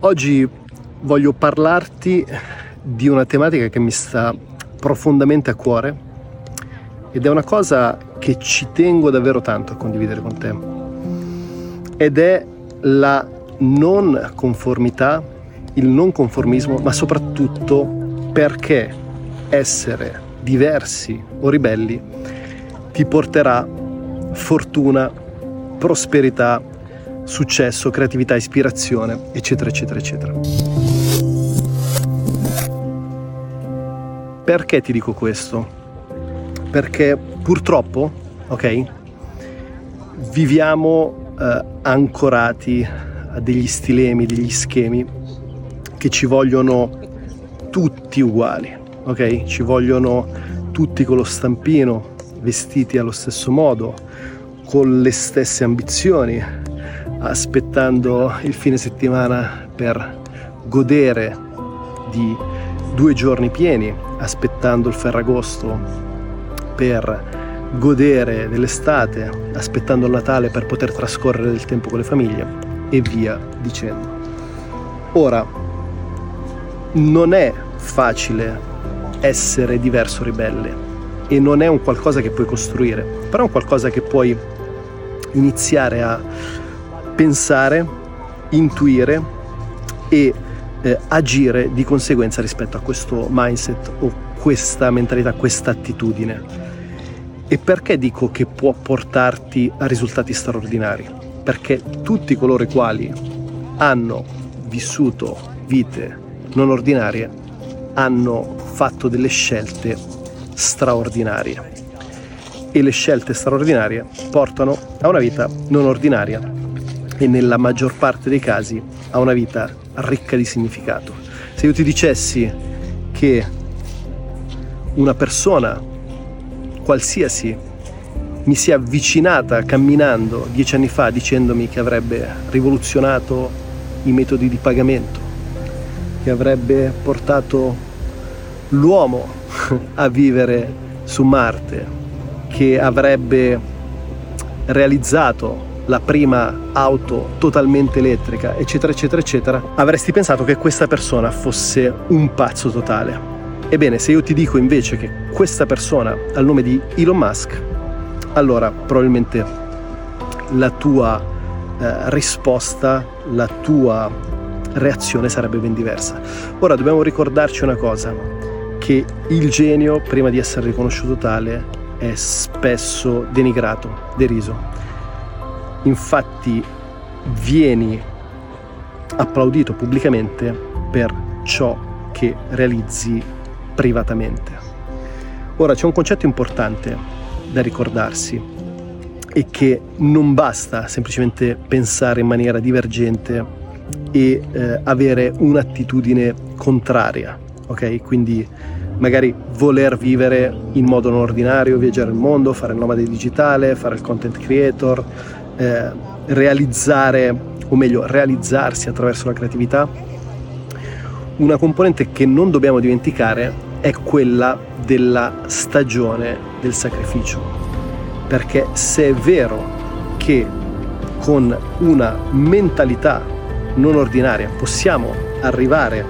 Oggi voglio parlarti di una tematica che mi sta profondamente a cuore ed è una cosa che ci tengo davvero tanto a condividere con te. Ed è la non conformità, il non conformismo, ma soprattutto perché essere diversi o ribelli ti porterà fortuna, prosperità, successo, creatività, ispirazione, eccetera, eccetera, eccetera. Perché ti dico questo? Perché purtroppo, ok, viviamo eh, ancorati a degli stilemi, degli schemi che ci vogliono tutti uguali, ok? Ci vogliono tutti con lo stampino, vestiti allo stesso modo, con le stesse ambizioni, aspettando il fine settimana per godere di due giorni pieni, aspettando il Ferragosto per godere dell'estate, aspettando il Natale per poter trascorrere del tempo con le famiglie e via dicendo. Ora, non è facile essere diverso ribelle e non è un qualcosa che puoi costruire, però è un qualcosa che puoi iniziare a pensare, intuire e eh, agire di conseguenza rispetto a questo mindset o questa mentalità, questa attitudine. E perché dico che può portarti a risultati straordinari? Perché tutti coloro i quali hanno vissuto vite non ordinarie hanno fatto delle scelte straordinarie e le scelte straordinarie portano a una vita non ordinaria e nella maggior parte dei casi a una vita ricca di significato. Se io ti dicessi che una persona qualsiasi mi si è avvicinata camminando dieci anni fa dicendomi che avrebbe rivoluzionato i metodi di pagamento, che avrebbe portato l'uomo a vivere su Marte, che avrebbe realizzato la prima auto totalmente elettrica, eccetera, eccetera, eccetera, avresti pensato che questa persona fosse un pazzo totale. Ebbene, se io ti dico invece che questa persona ha il nome di Elon Musk, allora probabilmente la tua eh, risposta, la tua reazione sarebbe ben diversa. Ora dobbiamo ricordarci una cosa, che il genio, prima di essere riconosciuto tale, è spesso denigrato, deriso infatti vieni applaudito pubblicamente per ciò che realizzi privatamente. Ora c'è un concetto importante da ricordarsi e che non basta semplicemente pensare in maniera divergente e eh, avere un'attitudine contraria, ok? Quindi magari voler vivere in modo non ordinario, viaggiare il mondo, fare il nomade digitale, fare il content creator, eh, realizzare, o meglio, realizzarsi attraverso la creatività, una componente che non dobbiamo dimenticare è quella della stagione del sacrificio. Perché se è vero che con una mentalità non ordinaria possiamo arrivare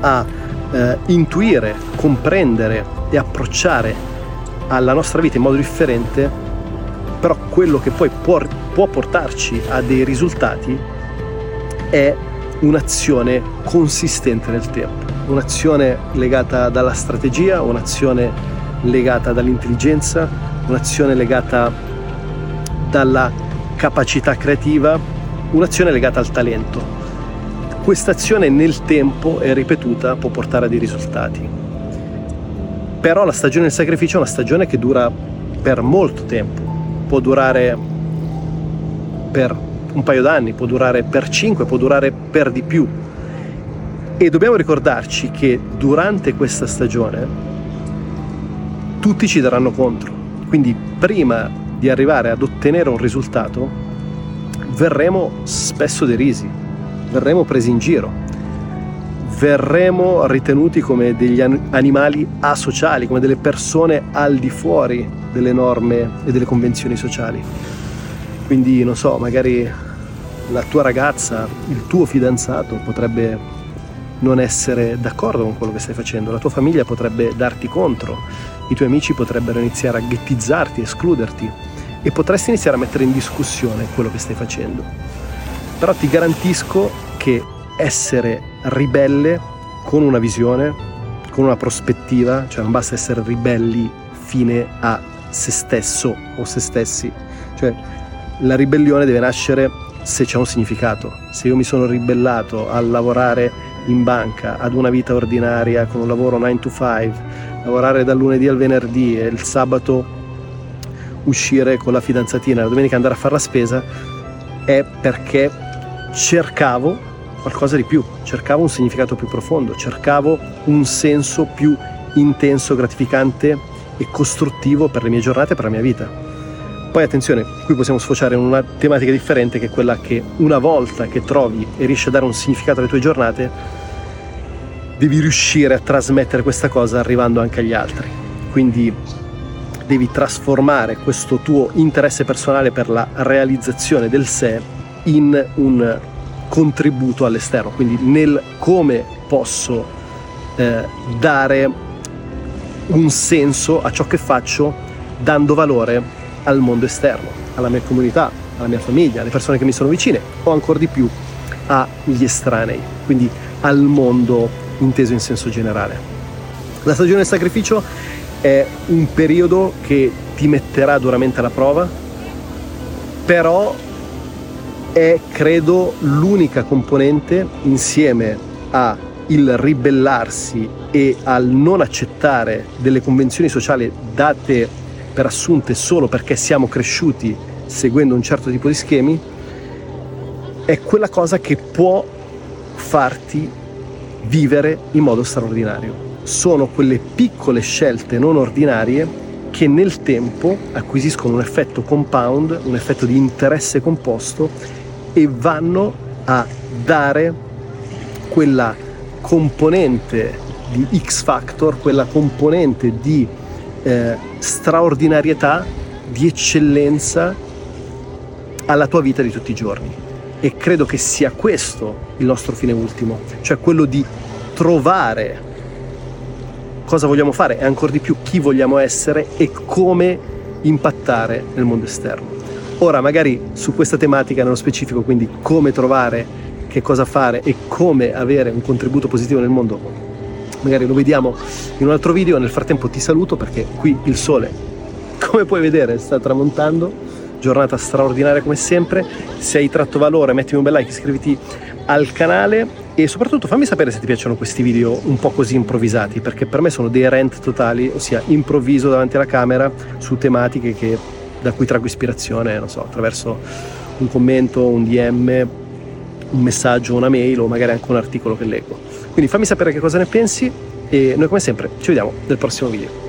a eh, intuire, comprendere e approcciare alla nostra vita in modo differente, però quello che poi può, può portarci a dei risultati è un'azione consistente nel tempo, un'azione legata dalla strategia, un'azione legata dall'intelligenza, un'azione legata dalla capacità creativa, un'azione legata al talento. Questa azione nel tempo e ripetuta può portare a dei risultati. Però la stagione del sacrificio è una stagione che dura per molto tempo può durare per un paio d'anni, può durare per cinque, può durare per di più. E dobbiamo ricordarci che durante questa stagione tutti ci daranno contro. Quindi prima di arrivare ad ottenere un risultato verremo spesso derisi, verremo presi in giro, verremo ritenuti come degli animali asociali, come delle persone al di fuori delle norme e delle convenzioni sociali. Quindi, non so, magari la tua ragazza, il tuo fidanzato potrebbe non essere d'accordo con quello che stai facendo, la tua famiglia potrebbe darti contro, i tuoi amici potrebbero iniziare a ghettizzarti, escluderti e potresti iniziare a mettere in discussione quello che stai facendo. Però ti garantisco che essere ribelle con una visione, con una prospettiva, cioè non basta essere ribelli fine a se stesso o se stessi, cioè la ribellione deve nascere se c'è un significato. Se io mi sono ribellato a lavorare in banca, ad una vita ordinaria con un lavoro 9 to 5, lavorare dal lunedì al venerdì e il sabato uscire con la fidanzatina, la domenica andare a fare la spesa, è perché cercavo qualcosa di più, cercavo un significato più profondo, cercavo un senso più intenso, gratificante e costruttivo per le mie giornate e per la mia vita. Poi attenzione, qui possiamo sfociare in una tematica differente che è quella che una volta che trovi e riesci a dare un significato alle tue giornate, devi riuscire a trasmettere questa cosa arrivando anche agli altri. Quindi devi trasformare questo tuo interesse personale per la realizzazione del sé in un contributo all'esterno, quindi nel come posso eh, dare un senso a ciò che faccio dando valore al mondo esterno, alla mia comunità, alla mia famiglia, alle persone che mi sono vicine o ancora di più agli estranei, quindi al mondo inteso in senso generale. La stagione del sacrificio è un periodo che ti metterà duramente alla prova, però è credo l'unica componente insieme a il ribellarsi e al non accettare delle convenzioni sociali date per assunte solo perché siamo cresciuti seguendo un certo tipo di schemi, è quella cosa che può farti vivere in modo straordinario. Sono quelle piccole scelte non ordinarie che nel tempo acquisiscono un effetto compound, un effetto di interesse composto e vanno a dare quella componente di X factor, quella componente di eh, straordinarietà, di eccellenza alla tua vita di tutti i giorni. E credo che sia questo il nostro fine ultimo, cioè quello di trovare cosa vogliamo fare e ancora di più chi vogliamo essere e come impattare nel mondo esterno. Ora, magari su questa tematica nello specifico, quindi come trovare, che cosa fare e come avere un contributo positivo nel mondo, magari lo vediamo in un altro video. Nel frattempo ti saluto perché qui il sole, come puoi vedere, sta tramontando. Giornata straordinaria come sempre. Se hai tratto valore, mettimi un bel like, iscriviti al canale e soprattutto fammi sapere se ti piacciono questi video un po' così improvvisati, perché per me sono dei rant totali, ossia improvviso davanti alla camera su tematiche che, da cui traggo ispirazione, non so, attraverso un commento, un DM, un messaggio, una mail o magari anche un articolo che leggo. Quindi fammi sapere che cosa ne pensi e noi come sempre ci vediamo nel prossimo video.